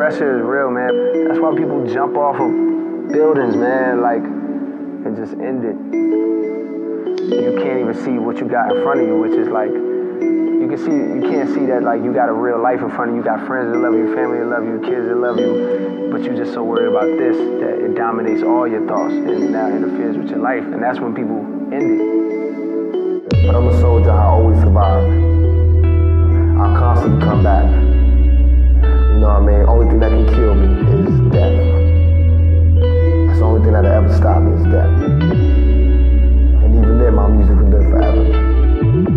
Pressure is real, man. That's why people jump off of buildings, man, like, and just end it. You can't even see what you got in front of you, which is like, you can see, you can't see that like you got a real life in front of you. You got friends that love you, family that love you, kids that love you, but you're just so worried about this that it dominates all your thoughts and now interferes with your life. And that's when people end it. But I'm a soldier, I always survive. I constantly come back. You know what I mean? Only thing that can kill me is death. That's the only thing that'll ever stop me is death. And even then, my music will live forever.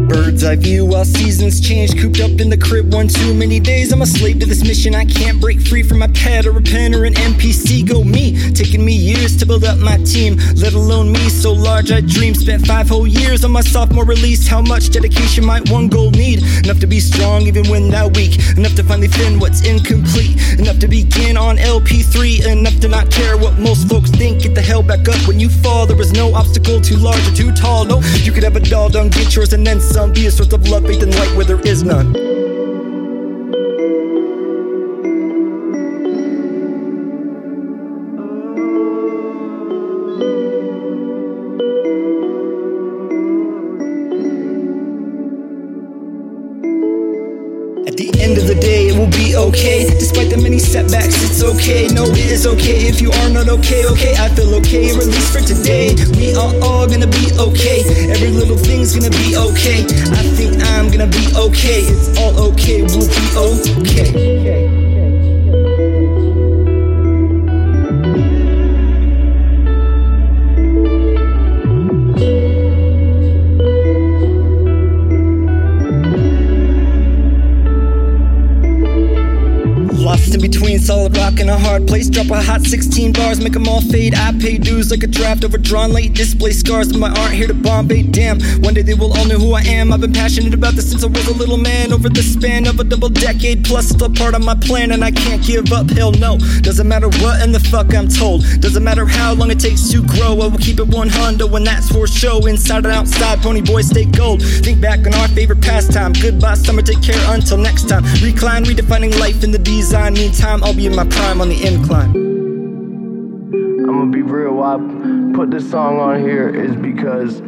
Bird's eye view while seasons change. Cooped up in the crib one too many days. I'm a slave to this mission. I can't break free from my pet or a pen or an MPC. Go me, taking me years to build up my team. Let alone me, so large I dream. Spent five whole years on my sophomore release. How much dedication might one goal need? Enough to be strong even when that weak. Enough to finally fin what's incomplete. Enough to begin on LP3. Enough to not care what most folks think. Get the hell back up when you fall. There is no obstacle too large or too tall. No, you could have a doll done, get yours and then some. Be a source of love, faith, and light where there is none. The day, it will be okay. Despite the many setbacks, it's okay. No, it is okay if you are not okay. Okay, I feel okay. Release for today. We are all gonna be okay. Every little thing's gonna be okay. I think I'm gonna be okay. It's all okay. We'll be okay. Between solid rock and a hard place. Drop a hot 16 bars, make them all fade. I pay dues like a draft overdrawn late. Display scars of my art here to Bombay. Damn, one day they will all know who I am. I've been passionate about this since I was a little man. Over the span of a double decade plus, it's a part of my plan and I can't give up. Hell no. Doesn't matter what in the fuck I'm told. Doesn't matter how long it takes to grow. I will keep it 100 when that's for show. Inside and outside, pony boys stay gold. Think back on our favorite pastime. Goodbye, summer. Take care until next time. Recline, redefining life in the design. Meantime, I'll be in my prime on the incline. I'm gonna be real. Why I put this song on here is because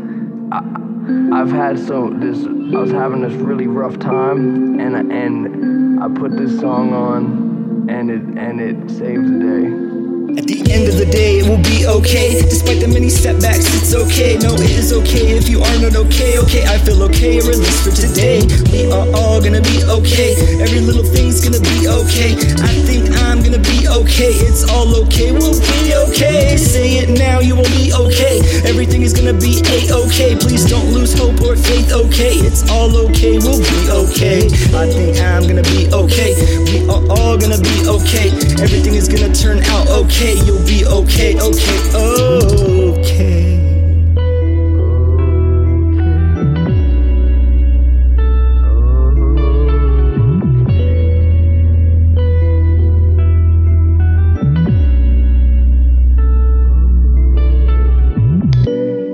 I, I've had so this. I was having this really rough time, and and I put this song on, and it and it saved the day. At the end of the day, will be okay. Despite the many setbacks, it's okay. No, it is okay if you are not okay. Okay, I feel okay. Release for today. We are all gonna be okay. Every little thing's gonna be okay. I think I'm gonna be okay. It's all okay. We'll be okay. Say it now, you will be okay. Everything is gonna be a okay. Please don't lose hope or faith. Okay, it's all okay. We'll be okay. I think I'm Everything is gonna turn out okay. You'll be okay, okay, okay.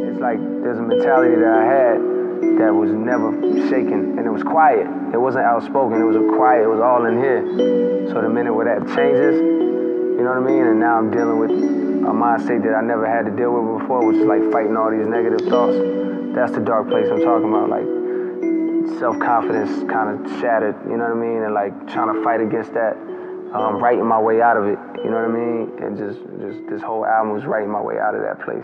It's like there's a mentality that I had that was never shaken, and it was quiet. It wasn't outspoken. It was a quiet. It was all in here. So the minute where that changes, you know what I mean? And now I'm dealing with a mind state that I never had to deal with before, which is like fighting all these negative thoughts. That's the dark place I'm talking about. Like self-confidence kind of shattered. You know what I mean? And like trying to fight against that. Um, writing my way out of it, you know what I mean? And just, just this whole album was writing my way out of that place.